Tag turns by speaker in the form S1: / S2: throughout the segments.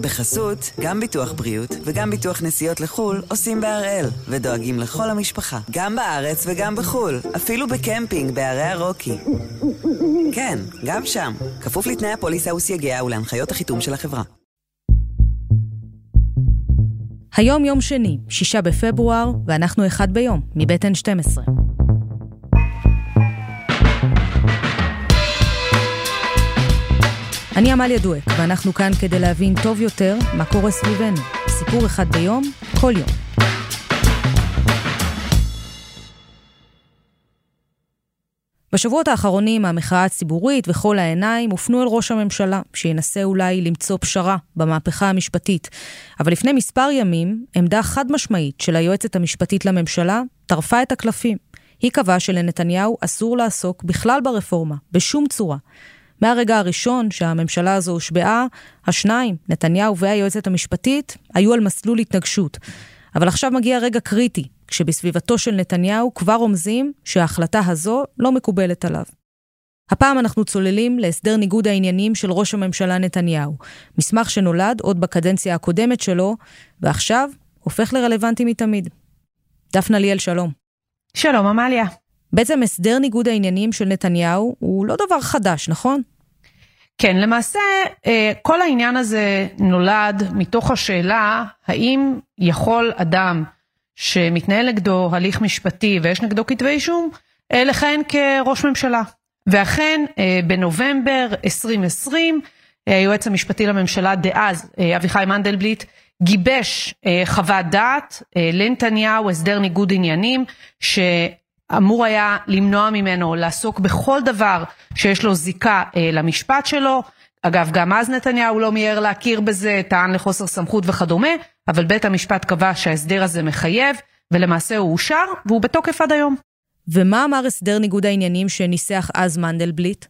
S1: בחסות, גם ביטוח בריאות וגם ביטוח נסיעות לחו"ל עושים בהראל, ודואגים לכל המשפחה, גם בארץ וגם בחו"ל, אפילו בקמפינג בערי הרוקי. כן, גם שם, כפוף לתנאי הפוליסה וסייגיה ולהנחיות החיתום של החברה.
S2: היום יום שני, שישה בפברואר, ואנחנו אחד ביום, מבית N12. אני עמליה דואק, ואנחנו כאן כדי להבין טוב יותר מה קורה סביבנו. סיפור אחד ביום, כל יום. בשבועות האחרונים המחאה הציבורית וכל העיניים הופנו אל ראש הממשלה, שינסה אולי למצוא פשרה במהפכה המשפטית. אבל לפני מספר ימים, עמדה חד משמעית של היועצת המשפטית לממשלה טרפה את הקלפים. היא קבעה שלנתניהו אסור לעסוק בכלל ברפורמה, בשום צורה. מהרגע הראשון שהממשלה הזו הושבעה, השניים, נתניהו והיועצת המשפטית, היו על מסלול התנגשות. אבל עכשיו מגיע רגע קריטי, כשבסביבתו של נתניהו כבר רומזים שההחלטה הזו לא מקובלת עליו. הפעם אנחנו צוללים להסדר ניגוד העניינים של ראש הממשלה נתניהו, מסמך שנולד עוד בקדנציה הקודמת שלו, ועכשיו הופך לרלוונטי מתמיד. דפנה ליאל, שלום.
S3: שלום, עמליה.
S2: בעצם הסדר ניגוד העניינים של נתניהו הוא לא דבר חדש, נכון?
S3: כן, למעשה אה, כל העניין הזה נולד מתוך השאלה האם יכול אדם שמתנהל נגדו הליך משפטי ויש נגדו כתבי אישום, אה, לכהן כראש ממשלה. ואכן, אה, בנובמבר 2020, היועץ המשפטי לממשלה דאז, אביחי מנדלבליט, גיבש חוות דעת לנתניהו, הסדר ניגוד עניינים, ש... אמור היה למנוע ממנו לעסוק בכל דבר שיש לו זיקה אה, למשפט שלו. אגב, גם אז נתניהו לא מיהר להכיר בזה, טען לחוסר סמכות וכדומה, אבל בית המשפט קבע שההסדר הזה מחייב, ולמעשה הוא אושר, והוא בתוקף עד היום.
S2: ומה אמר הסדר ניגוד העניינים שניסח אז מנדלבליט?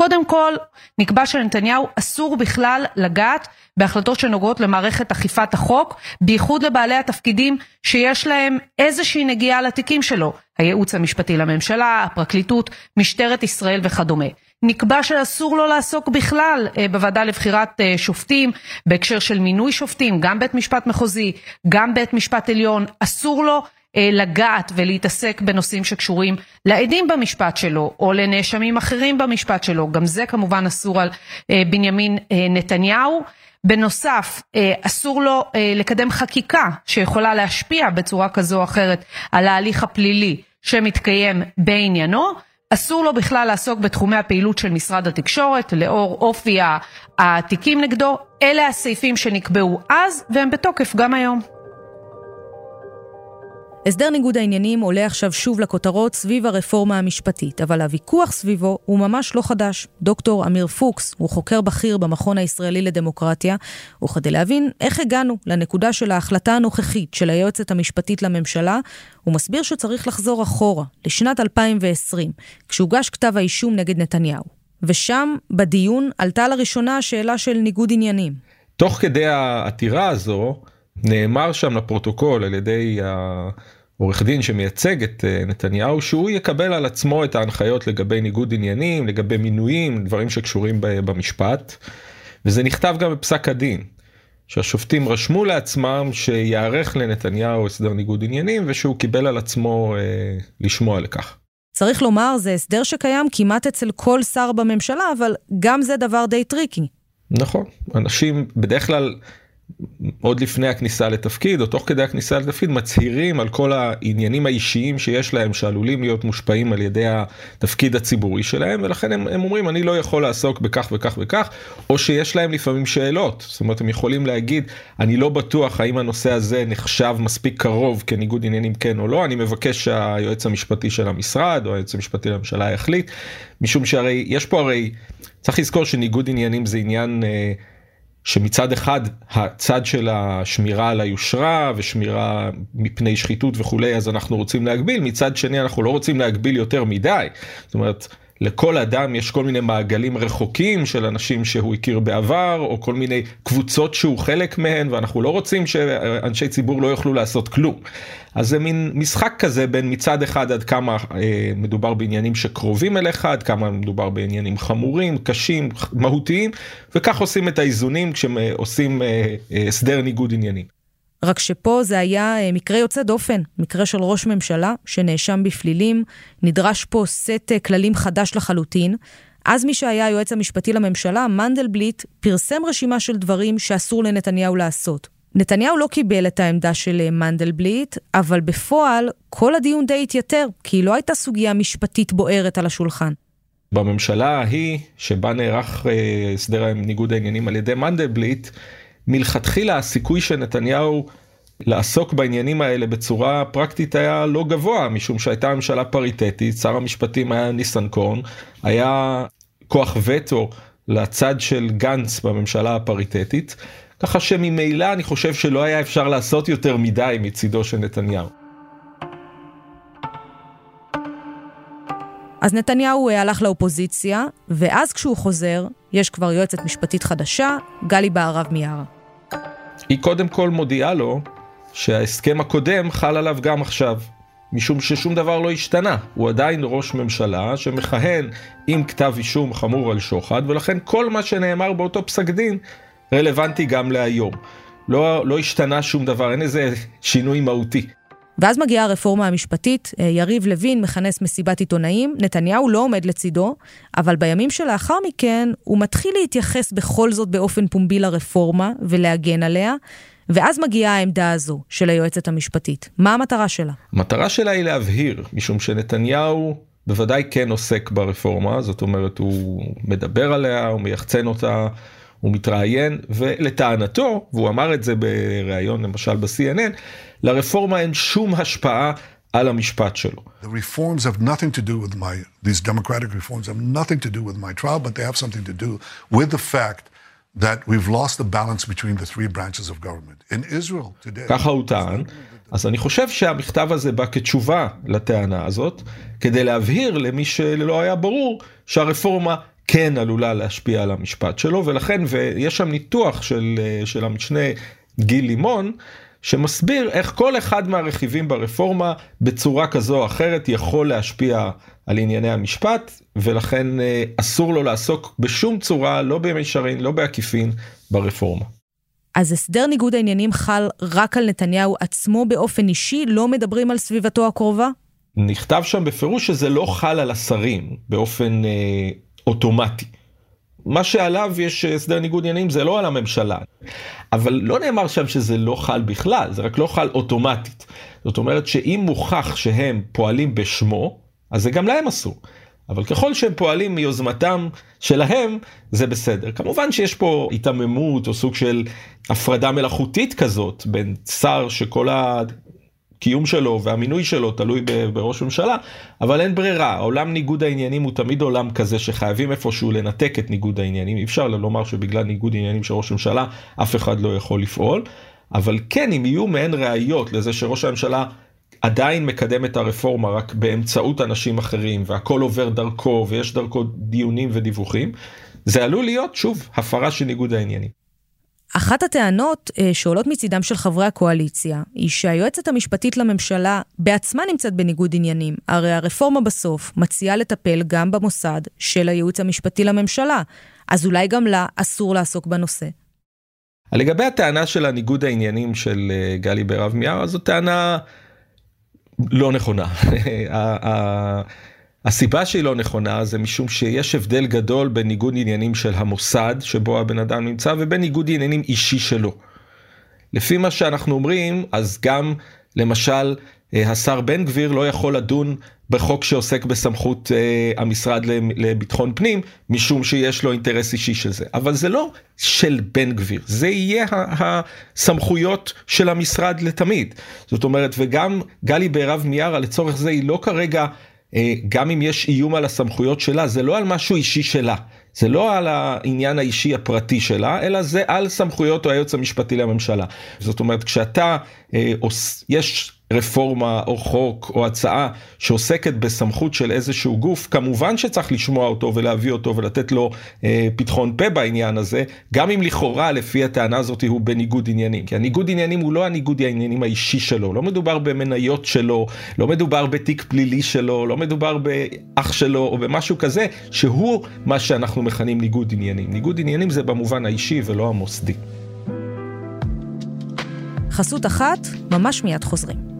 S3: קודם כל, נקבע שלנתניהו אסור בכלל לגעת בהחלטות שנוגעות למערכת אכיפת החוק, בייחוד לבעלי התפקידים שיש להם איזושהי נגיעה לתיקים שלו, הייעוץ המשפטי לממשלה, הפרקליטות, משטרת ישראל וכדומה. נקבע שאסור לו לעסוק בכלל אה, בוועדה לבחירת אה, שופטים, בהקשר של מינוי שופטים, גם בית משפט מחוזי, גם בית משפט עליון, אסור לו לגעת ולהתעסק בנושאים שקשורים לעדים במשפט שלו או לנאשמים אחרים במשפט שלו, גם זה כמובן אסור על אה, בנימין אה, נתניהו. בנוסף, אסור לו לקדם חקיקה שיכולה להשפיע בצורה כזו או אחרת על ההליך הפלילי שמתקיים בעניינו. אסור לו בכלל לעסוק בתחומי הפעילות של משרד התקשורת לאור אופי התיקים נגדו. אלה הסעיפים שנקבעו אז והם בתוקף גם היום.
S2: הסדר ניגוד העניינים עולה עכשיו שוב לכותרות סביב הרפורמה המשפטית, אבל הוויכוח סביבו הוא ממש לא חדש. דוקטור אמיר פוקס הוא חוקר בכיר במכון הישראלי לדמוקרטיה, וכדי להבין איך הגענו לנקודה של ההחלטה הנוכחית של היועצת המשפטית לממשלה, הוא מסביר שצריך לחזור אחורה, לשנת 2020, כשהוגש כתב האישום נגד נתניהו. ושם, בדיון, עלתה לראשונה השאלה של ניגוד עניינים.
S4: תוך כדי העתירה הזו, נאמר שם לפרוטוקול על ידי העורך דין שמייצג את אה, נתניהו שהוא יקבל על עצמו את ההנחיות לגבי ניגוד עניינים, לגבי מינויים, דברים שקשורים במשפט. וזה נכתב גם בפסק הדין, שהשופטים רשמו לעצמם שיערך לנתניהו הסדר ניגוד עניינים ושהוא קיבל על עצמו אה, לשמוע לכך.
S2: צריך לומר, זה הסדר שקיים כמעט אצל כל שר בממשלה, אבל גם זה דבר די טריקי.
S4: נכון, אנשים בדרך כלל עוד לפני הכניסה לתפקיד או תוך כדי הכניסה לתפקיד מצהירים על כל העניינים האישיים שיש להם שעלולים להיות מושפעים על ידי התפקיד הציבורי שלהם ולכן הם, הם אומרים אני לא יכול לעסוק בכך וכך וכך או שיש להם לפעמים שאלות זאת אומרת הם יכולים להגיד אני לא בטוח האם הנושא הזה נחשב מספיק קרוב כניגוד עניינים כן או לא אני מבקש שהיועץ המשפטי של המשרד או היועץ המשפטי לממשלה יחליט משום שהרי יש פה הרי צריך לזכור שניגוד עניינים זה עניין. אה, שמצד אחד הצד של השמירה על היושרה ושמירה מפני שחיתות וכולי אז אנחנו רוצים להגביל. מצד שני אנחנו לא רוצים להגביל יותר מדי. זאת אומרת לכל אדם יש כל מיני מעגלים רחוקים של אנשים שהוא הכיר בעבר, או כל מיני קבוצות שהוא חלק מהן, ואנחנו לא רוצים שאנשי ציבור לא יוכלו לעשות כלום. אז זה מין משחק כזה בין מצד אחד עד כמה אה, מדובר בעניינים שקרובים אליך, עד כמה מדובר בעניינים חמורים, קשים, מהותיים, וכך עושים את האיזונים כשעושים אה, אה, הסדר ניגוד עניינים.
S2: רק שפה זה היה אה, מקרה יוצא דופן, מקרה של ראש ממשלה שנאשם בפלילים, נדרש פה סט אה, כללים חדש לחלוטין. אז מי שהיה היועץ המשפטי לממשלה, מנדלבליט, פרסם רשימה של דברים שאסור לנתניהו לעשות. נתניהו לא קיבל את העמדה של אה, מנדלבליט, אבל בפועל כל הדיון די התייתר, כי לא הייתה סוגיה משפטית בוערת על השולחן.
S4: בממשלה ההיא, שבה נערך הסדר ניגוד העניינים על ידי מנדלבליט, מלכתחילה הסיכוי של נתניהו לעסוק בעניינים האלה בצורה פרקטית היה לא גבוה, משום שהייתה ממשלה פריטטית, שר המשפטים היה ניסנקורן, היה כוח וטו לצד של גנץ בממשלה הפריטטית, ככה שממילא אני חושב שלא היה אפשר לעשות יותר מדי מצידו של נתניהו.
S2: אז נתניהו הלך לאופוזיציה, ואז כשהוא חוזר, יש כבר יועצת משפטית חדשה, גלי בהרב מיארה.
S4: היא קודם כל מודיעה לו שההסכם הקודם חל עליו גם עכשיו. משום ששום דבר לא השתנה, הוא עדיין ראש ממשלה שמכהן עם כתב אישום חמור על שוחד, ולכן כל מה שנאמר באותו פסק דין רלוונטי גם להיום. לא, לא השתנה שום דבר, אין איזה שינוי מהותי.
S2: ואז מגיעה הרפורמה המשפטית, אה, יריב לוין מכנס מסיבת עיתונאים, נתניהו לא עומד לצידו, אבל בימים שלאחר מכן הוא מתחיל להתייחס בכל זאת באופן פומבי לרפורמה ולהגן עליה, ואז מגיעה העמדה הזו של היועצת המשפטית. מה המטרה שלה?
S4: המטרה שלה היא להבהיר, משום שנתניהו בוודאי כן עוסק ברפורמה, זאת אומרת הוא מדבר עליה, הוא מייחצן אותה. הוא מתראיין ולטענתו, והוא אמר את זה בריאיון למשל ב-CNN, לרפורמה אין שום השפעה על המשפט שלו. The reforms have nothing to do with my, these democratic reforms have nothing to do with my trial, but they have something to do with the fact that we've lost the balance between the three branches of government. In Israel today... ככה הוא טען. אז אני חושב שהמכתב הזה בא כתשובה לטענה הזאת, כדי להבהיר למי שלא היה ברור שהרפורמה כן עלולה להשפיע על המשפט שלו, ולכן, ויש שם ניתוח של, של המשנה גיל לימון, שמסביר איך כל אחד מהרכיבים ברפורמה בצורה כזו או אחרת יכול להשפיע על ענייני המשפט, ולכן אה, אסור לו לעסוק בשום צורה, לא במישרין, לא בעקיפין, ברפורמה.
S2: אז הסדר ניגוד העניינים חל רק על נתניהו עצמו באופן אישי, לא מדברים על סביבתו הקרובה?
S4: נכתב שם בפירוש שזה לא חל על השרים באופן אה, אוטומטי. מה שעליו יש הסדר ניגוד עניינים זה לא על הממשלה. אבל לא נאמר שם שזה לא חל בכלל, זה רק לא חל אוטומטית. זאת אומרת שאם מוכח שהם פועלים בשמו, אז זה גם להם אסור. אבל ככל שהם פועלים מיוזמתם שלהם, זה בסדר. כמובן שיש פה היתממות או סוג של הפרדה מלאכותית כזאת בין שר שכל הקיום שלו והמינוי שלו תלוי בראש ממשלה, אבל אין ברירה, עולם ניגוד העניינים הוא תמיד עולם כזה שחייבים איפשהו לנתק את ניגוד העניינים, אי אפשר לומר שבגלל ניגוד עניינים של ראש ממשלה אף אחד לא יכול לפעול, אבל כן אם יהיו מעין ראיות לזה שראש הממשלה עדיין מקדם את הרפורמה רק באמצעות אנשים אחרים והכל עובר דרכו ויש דרכו דיונים ודיווחים, זה עלול להיות שוב הפרה של ניגוד העניינים.
S2: אחת הטענות אה, שעולות מצידם של חברי הקואליציה, היא שהיועצת המשפטית לממשלה בעצמה נמצאת בניגוד עניינים. הרי הרפורמה בסוף מציעה לטפל גם במוסד של הייעוץ המשפטי לממשלה, אז אולי גם לה אסור לעסוק בנושא.
S4: לגבי הטענה של הניגוד העניינים של אה, גלי בהרב מיארה, זו טענה לא נכונה. הסיבה שהיא לא נכונה זה משום שיש הבדל גדול בין ניגוד עניינים של המוסד שבו הבן אדם נמצא ובין ניגוד עניינים אישי שלו. לפי מה שאנחנו אומרים אז גם למשל אה, השר בן גביר לא יכול לדון בחוק שעוסק בסמכות uh, המשרד לביטחון פנים משום שיש לו אינטרס אישי של זה אבל זה לא של בן גביר זה יהיה הסמכויות של המשרד לתמיד זאת אומרת וגם גלי בהרב מיארה לצורך זה היא לא כרגע אה, גם אם יש איום על הסמכויות שלה, זה לא על משהו אישי שלה. זה לא על העניין האישי הפרטי שלה, אלא זה על סמכויות היועץ המשפטי לממשלה. זאת אומרת, כשאתה, אה, יש רפורמה או חוק או הצעה שעוסקת בסמכות של איזשהו גוף, כמובן שצריך לשמוע אותו ולהביא אותו ולתת לו אה, פתחון פה בעניין הזה, גם אם לכאורה לפי הטענה הזאת הוא בניגוד עניינים. כי הניגוד עניינים הוא לא הניגוד העניינים האישי שלו, לא מדובר במניות שלו, לא מדובר בתיק פלילי שלו, לא מדובר באח שלו או במשהו כזה, שהוא מה שאנחנו מכנים ניגוד עניינים. ניגוד עניינים זה במובן האישי ולא המוסדי.
S2: חסות אחת, ממש מיד חוזרים.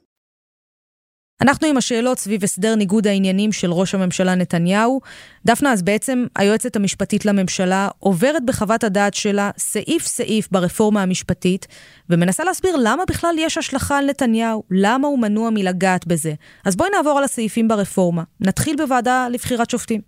S2: אנחנו עם השאלות סביב הסדר ניגוד העניינים של ראש הממשלה נתניהו. דפנה, אז בעצם היועצת המשפטית לממשלה עוברת בחוות הדעת שלה סעיף סעיף ברפורמה המשפטית, ומנסה להסביר למה בכלל יש השלכה על נתניהו, למה הוא מנוע מלגעת בזה. אז בואי נעבור על הסעיפים ברפורמה. נתחיל בוועדה לבחירת שופטים.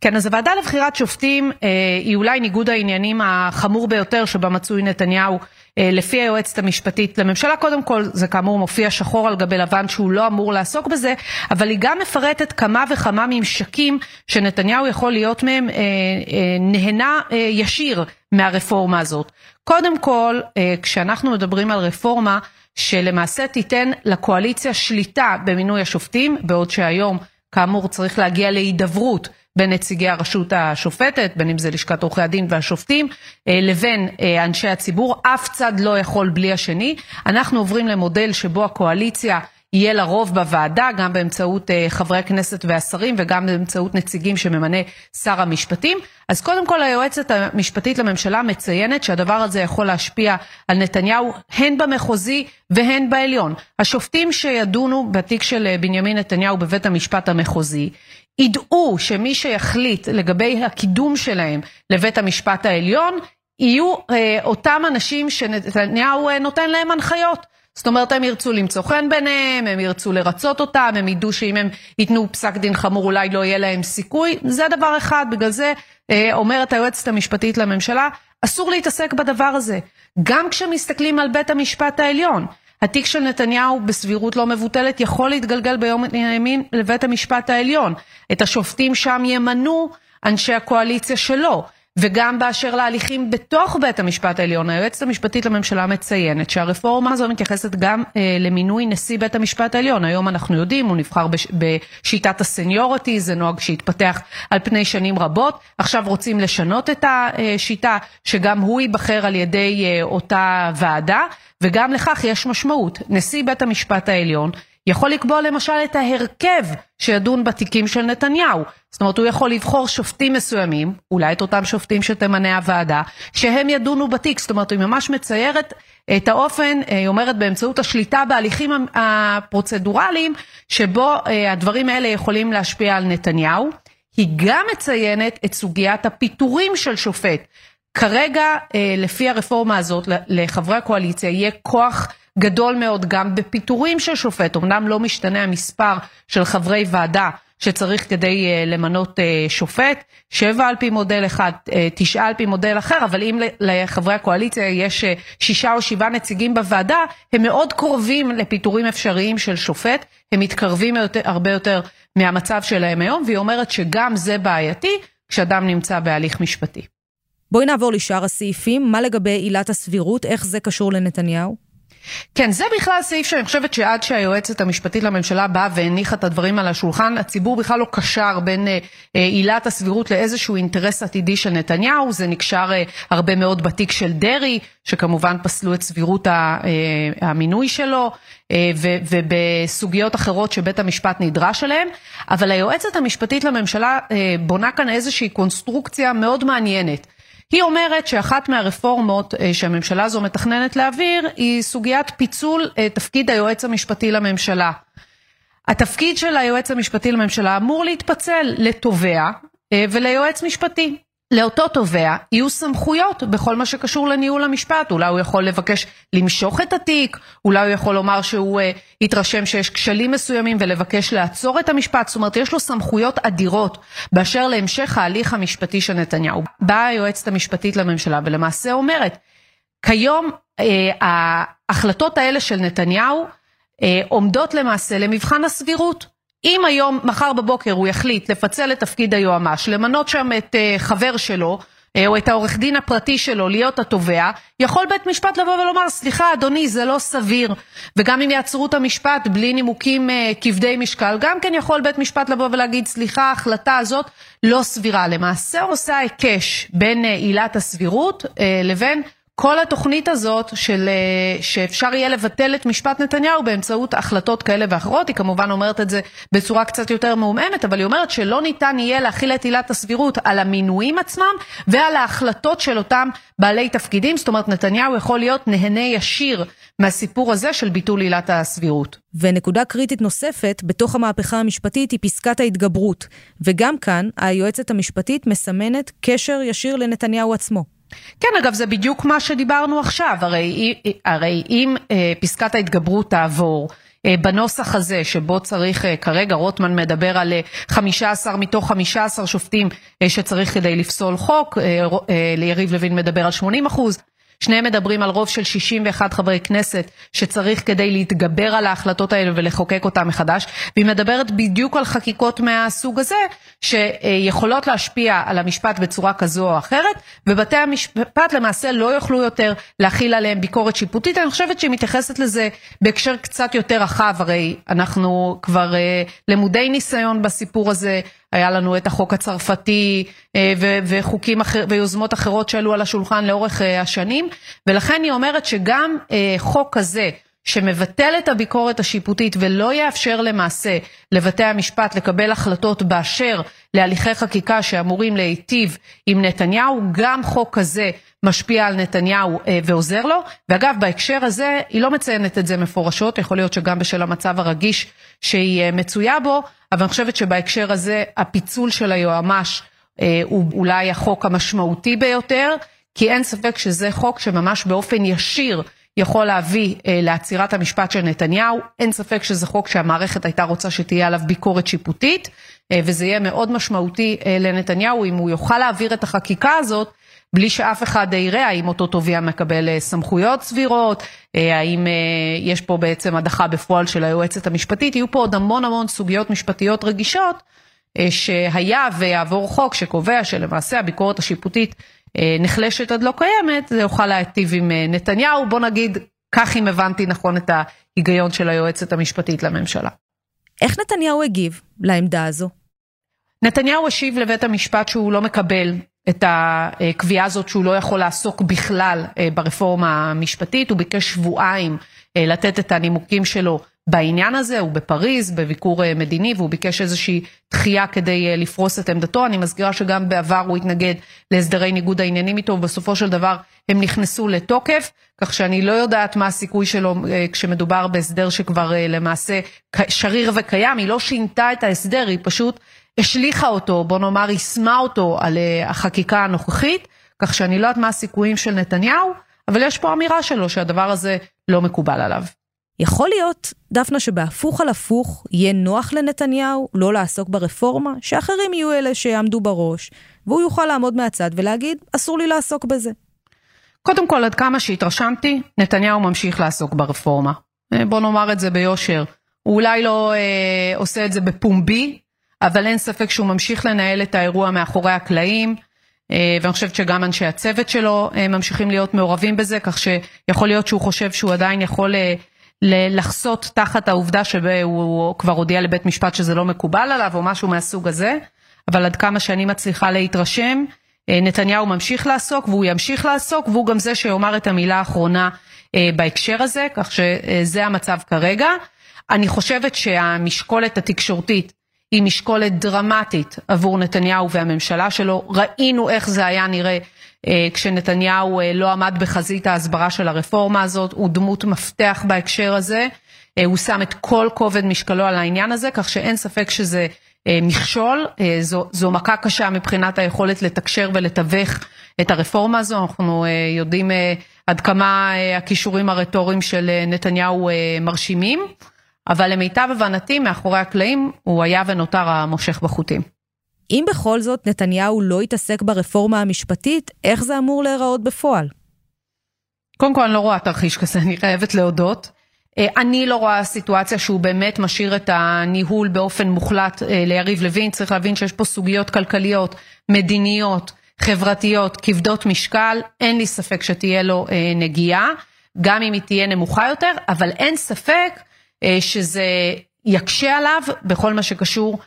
S3: כן, אז הוועדה לבחירת שופטים אה, היא אולי ניגוד העניינים החמור ביותר שבה מצוי נתניהו לפי היועצת המשפטית לממשלה. קודם כל, זה כאמור מופיע שחור על גבי לבן שהוא לא אמור לעסוק בזה, אבל היא גם מפרטת כמה וכמה ממשקים שנתניהו יכול להיות מהם אה, אה, נהנה אה, ישיר מהרפורמה הזאת. קודם כל, אה, כשאנחנו מדברים על רפורמה שלמעשה תיתן לקואליציה שליטה במינוי השופטים, בעוד שהיום כאמור צריך להגיע להידברות בין נציגי הרשות השופטת, בין אם זה לשכת עורכי הדין והשופטים, אה, לבין אה, אנשי הציבור, אף צד לא יכול בלי השני. אנחנו עוברים למודל שבו הקואליציה יהיה לה רוב בוועדה, גם באמצעות אה, חברי הכנסת והשרים וגם באמצעות נציגים שממנה שר המשפטים. אז קודם כל היועצת המשפטית לממשלה מציינת שהדבר הזה יכול להשפיע על נתניהו הן במחוזי והן בעליון. השופטים שידונו בתיק של בנימין נתניהו בבית המשפט המחוזי ידעו שמי שיחליט לגבי הקידום שלהם לבית המשפט העליון, יהיו אה, אותם אנשים שנתניהו אה, נותן להם הנחיות. זאת אומרת, הם ירצו למצוא חן ביניהם, הם ירצו לרצות אותם, הם ידעו שאם הם ייתנו פסק דין חמור אולי לא יהיה להם סיכוי. זה דבר אחד, בגלל זה אה, אומרת היועצת המשפטית לממשלה, אסור להתעסק בדבר הזה. גם כשמסתכלים על בית המשפט העליון. התיק של נתניהו בסבירות לא מבוטלת יכול להתגלגל ביום הימין לבית המשפט העליון. את השופטים שם ימנו אנשי הקואליציה שלו. וגם באשר להליכים בתוך בית המשפט העליון, היועצת המשפטית לממשלה מציינת שהרפורמה הזו מתייחסת גם אה, למינוי נשיא בית המשפט העליון. היום אנחנו יודעים, הוא נבחר בש, בשיטת הסניורטי, זה נוהג שהתפתח על פני שנים רבות. עכשיו רוצים לשנות את השיטה, שגם הוא ייבחר על ידי אה, אותה ועדה, וגם לכך יש משמעות. נשיא בית המשפט העליון יכול לקבוע למשל את ההרכב שידון בתיקים של נתניהו. זאת אומרת, הוא יכול לבחור שופטים מסוימים, אולי את אותם שופטים שתמנה הוועדה, שהם ידונו בתיק. זאת אומרת, היא ממש מציירת את האופן, היא אומרת, באמצעות השליטה בהליכים הפרוצדורליים, שבו אה, הדברים האלה יכולים להשפיע על נתניהו. היא גם מציינת את סוגיית הפיטורים של שופט. כרגע, אה, לפי הרפורמה הזאת, לחברי הקואליציה יהיה כוח גדול מאוד גם בפיטורים של שופט, אמנם לא משתנה המספר של חברי ועדה שצריך כדי uh, למנות uh, שופט, שבע על פי מודל אחד, uh, תשעה על פי מודל אחר, אבל אם לחברי הקואליציה יש שישה או שבעה נציגים בוועדה, הם מאוד קרובים לפיטורים אפשריים של שופט, הם מתקרבים הרבה יותר מהמצב שלהם היום, והיא אומרת שגם זה בעייתי כשאדם נמצא בהליך משפטי.
S2: בואי נעבור לשאר הסעיפים, מה לגבי עילת הסבירות, איך זה קשור לנתניהו?
S3: כן, זה בכלל סעיף שאני חושבת שעד שהיועצת המשפטית לממשלה באה והניחה את הדברים על השולחן, הציבור בכלל לא קשר בין אה, אה, עילת הסבירות לאיזשהו אינטרס עתידי של נתניהו, זה נקשר אה, הרבה מאוד בתיק של דרעי, שכמובן פסלו את סבירות המינוי שלו, ובסוגיות אחרות שבית המשפט נדרש אליהן, אבל היועצת המשפטית לממשלה בונה כאן איזושהי קונסטרוקציה מאוד מעניינת. היא אומרת שאחת מהרפורמות אה, שהממשלה הזו מתכננת להעביר היא סוגיית פיצול אה, תפקיד היועץ המשפטי לממשלה. התפקיד של היועץ המשפטי לממשלה אמור להתפצל לתובע אה, וליועץ משפטי. לאותו תובע יהיו סמכויות בכל מה שקשור לניהול המשפט. אולי הוא יכול לבקש למשוך את התיק, אולי הוא יכול לומר שהוא יתרשם שיש כשלים מסוימים ולבקש לעצור את המשפט. זאת אומרת, יש לו סמכויות אדירות באשר להמשך ההליך המשפטי של נתניהו. באה היועצת המשפטית לממשלה ולמעשה אומרת, כיום uh, ההחלטות האלה של נתניהו uh, עומדות למעשה למבחן הסבירות. אם היום, מחר בבוקר הוא יחליט לפצל את תפקיד היועמ"ש, למנות שם את uh, חבר שלו, uh, או את העורך דין הפרטי שלו להיות התובע, יכול בית משפט לבוא ולומר, סליחה אדוני, זה לא סביר. וגם אם יעצרו את המשפט בלי נימוקים uh, כבדי משקל, גם כן יכול בית משפט לבוא ולהגיד, סליחה, ההחלטה הזאת לא סבירה. למעשה עושה היקש בין עילת הסבירות uh, לבין כל התוכנית הזאת של אה, שאפשר יהיה לבטל את משפט נתניהו באמצעות החלטות כאלה ואחרות, היא כמובן אומרת את זה בצורה קצת יותר מעומעמת, אבל היא אומרת שלא ניתן יהיה להכיל את עילת הסבירות על המינויים עצמם ועל ההחלטות של אותם בעלי תפקידים, זאת אומרת נתניהו יכול להיות נהנה ישיר מהסיפור הזה של ביטול עילת הסבירות.
S2: ונקודה קריטית נוספת בתוך המהפכה המשפטית היא פסקת ההתגברות, וגם כאן היועצת המשפטית מסמנת קשר ישיר לנתניהו עצמו.
S3: כן, אגב, זה בדיוק מה שדיברנו עכשיו. הרי, הרי אם אה, פסקת ההתגברות תעבור, אה, בנוסח הזה, שבו צריך, אה, כרגע רוטמן מדבר על 15 אה, מתוך 15 שופטים אה, שצריך כדי לפסול חוק, אה, אה, ליריב לוין מדבר על 80 אחוז. שניהם מדברים על רוב של 61 חברי כנסת שצריך כדי להתגבר על ההחלטות האלה ולחוקק אותן מחדש, והיא מדברת בדיוק על חקיקות מהסוג הזה, שיכולות להשפיע על המשפט בצורה כזו או אחרת, ובתי המשפט למעשה לא יוכלו יותר להכיל עליהם ביקורת שיפוטית. אני חושבת שהיא מתייחסת לזה בהקשר קצת יותר רחב, הרי אנחנו כבר אה, למודי ניסיון בסיפור הזה, היה לנו את החוק הצרפתי אה, וחוקים אחר, ויוזמות אחרות שעלו על השולחן לאורך אה, השנים, ולכן היא אומרת שגם אה, חוק כזה, שמבטל את הביקורת השיפוטית ולא יאפשר למעשה לבתי המשפט לקבל החלטות באשר להליכי חקיקה שאמורים להיטיב עם נתניהו, גם חוק כזה משפיע על נתניהו אה, ועוזר לו. ואגב, בהקשר הזה, היא לא מציינת את זה מפורשות, יכול להיות שגם בשל המצב הרגיש שהיא אה, מצויה בו, אבל אני חושבת שבהקשר הזה הפיצול של היועמ"ש אה, הוא אולי החוק המשמעותי ביותר, כי אין ספק שזה חוק שממש באופן ישיר יכול להביא אה, לעצירת המשפט של נתניהו. אין ספק שזה חוק שהמערכת הייתה רוצה שתהיה עליו ביקורת שיפוטית, אה, וזה יהיה מאוד משמעותי אה, לנתניהו אם הוא יוכל להעביר את החקיקה הזאת. בלי שאף אחד יראה האם אותו תובע מקבל אה, סמכויות סבירות, אה, האם אה, יש פה בעצם הדחה בפועל של היועצת המשפטית, יהיו פה עוד המון המון סוגיות משפטיות רגישות, שהיה ויעבור חוק שקובע שלמעשה הביקורת השיפוטית נחלשת עד לא קיימת, זה יוכל להיטיב עם נתניהו, בוא נגיד, כך אם הבנתי נכון את ההיגיון של היועצת המשפטית לממשלה.
S2: איך נתניהו הגיב לעמדה הזו?
S3: נתניהו השיב לבית המשפט שהוא לא מקבל את הקביעה הזאת שהוא לא יכול לעסוק בכלל אה, ברפורמה המשפטית, הוא ביקש שבועיים אה, לתת את הנימוקים שלו בעניין הזה, הוא בפריז בביקור אה, מדיני והוא ביקש איזושהי דחייה כדי לפרוס את עמדתו. אני מזכירה שגם בעבר הוא התנגד להסדרי ניגוד העניינים איתו ובסופו של דבר הם נכנסו לתוקף, כך שאני לא יודעת מה הסיכוי שלו כשמדובר בהסדר שכבר למעשה שריר וקיים, היא לא שינתה את ההסדר, היא פשוט השליכה אותו, בוא נאמר, יישמה אותו על אה, החקיקה הנוכחית, כך שאני לא יודעת מה הסיכויים של נתניהו, אבל יש פה אמירה שלו שהדבר הזה לא מקובל עליו.
S2: יכול להיות, דפנה, שבהפוך על הפוך יהיה נוח לנתניהו לא לעסוק ברפורמה, שאחרים יהיו אלה שיעמדו בראש, והוא יוכל לעמוד מהצד ולהגיד, אסור לי לעסוק בזה.
S3: קודם כל, עד כמה שהתרשמתי, נתניהו ממשיך לעסוק ברפורמה. אה, בוא נאמר את זה ביושר. הוא אולי לא אה, עושה את זה בפומבי, אבל אין ספק שהוא ממשיך לנהל את האירוע מאחורי הקלעים, אה, ואני חושבת שגם אנשי הצוות שלו אה, ממשיכים להיות מעורבים בזה, כך שיכול להיות שהוא חושב שהוא עדיין יכול אה, לחסות תחת העובדה שהוא כבר הודיע לבית משפט שזה לא מקובל עליו, או משהו מהסוג הזה, אבל עד כמה שאני מצליחה להתרשם, נתניהו ממשיך לעסוק והוא ימשיך לעסוק, והוא גם זה שיאמר את המילה האחרונה בהקשר הזה, כך שזה המצב כרגע. אני חושבת שהמשקולת התקשורתית היא משקולת דרמטית עבור נתניהו והממשלה שלו. ראינו איך זה היה נראה אה, כשנתניהו אה, לא עמד בחזית ההסברה של הרפורמה הזאת, הוא דמות מפתח בהקשר הזה. אה, הוא שם את כל כובד משקלו על העניין הזה, כך שאין ספק שזה מכשול, זו, זו מכה קשה מבחינת היכולת לתקשר ולתווך את הרפורמה הזו, אנחנו יודעים עד כמה הכישורים הרטוריים של נתניהו מרשימים, אבל למיטב הבנתי מאחורי הקלעים הוא היה ונותר המושך בחוטים.
S2: אם בכל זאת נתניהו לא יתעסק ברפורמה המשפטית, איך זה אמור להיראות בפועל?
S3: קודם כל אני לא רואה תרחיש כזה, אני חייבת להודות. אה, אני לא רואה סיטואציה שהוא באמת משאיר את הניהול באופן מוחלט אה, ליריב לוין, צריך להבין שיש פה סוגיות כלכליות, מדיניות, חברתיות, כבדות משקל, אין לי ספק שתהיה לו אה, נגיעה, גם אם היא תהיה נמוכה יותר, אבל אין ספק שזה יקשה עליו בכל מה שקשור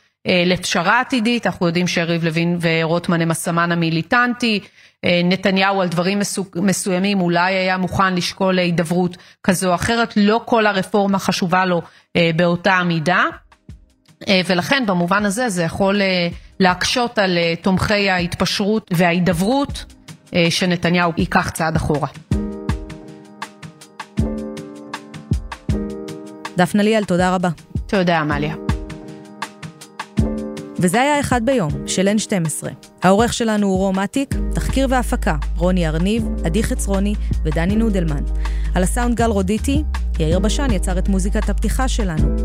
S3: לפשרה עתידית, אנחנו יודעים שיריב לוין ורוטמן הם הסמן המיליטנטי, אה, נתניהו על דברים מסוימים אולי היה מוכן לשקול הידברות כזו או אחרת, לא כל הרפורמה חשובה לו אה, באותה המידה. אה, ולכן במובן הזה זה יכול להקשות על תומכי ההתפשרות וההידברות שנתניהו ייקח צעד אחורה.
S2: דפנה ליאל, תודה רבה.
S3: תודה, עמליה.
S2: וזה היה אחד ביום, של N12. העורך שלנו הוא רום אטיק, תחקיר והפקה, רוני ארניב, עדי חצרוני ודני נודלמן. על הסאונד גל רודיטי, יאיר בשן יצר את מוזיקת הפתיחה שלנו.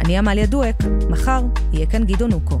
S2: אני עמליה דואק, מחר יהיה כאן גדעון אוקו.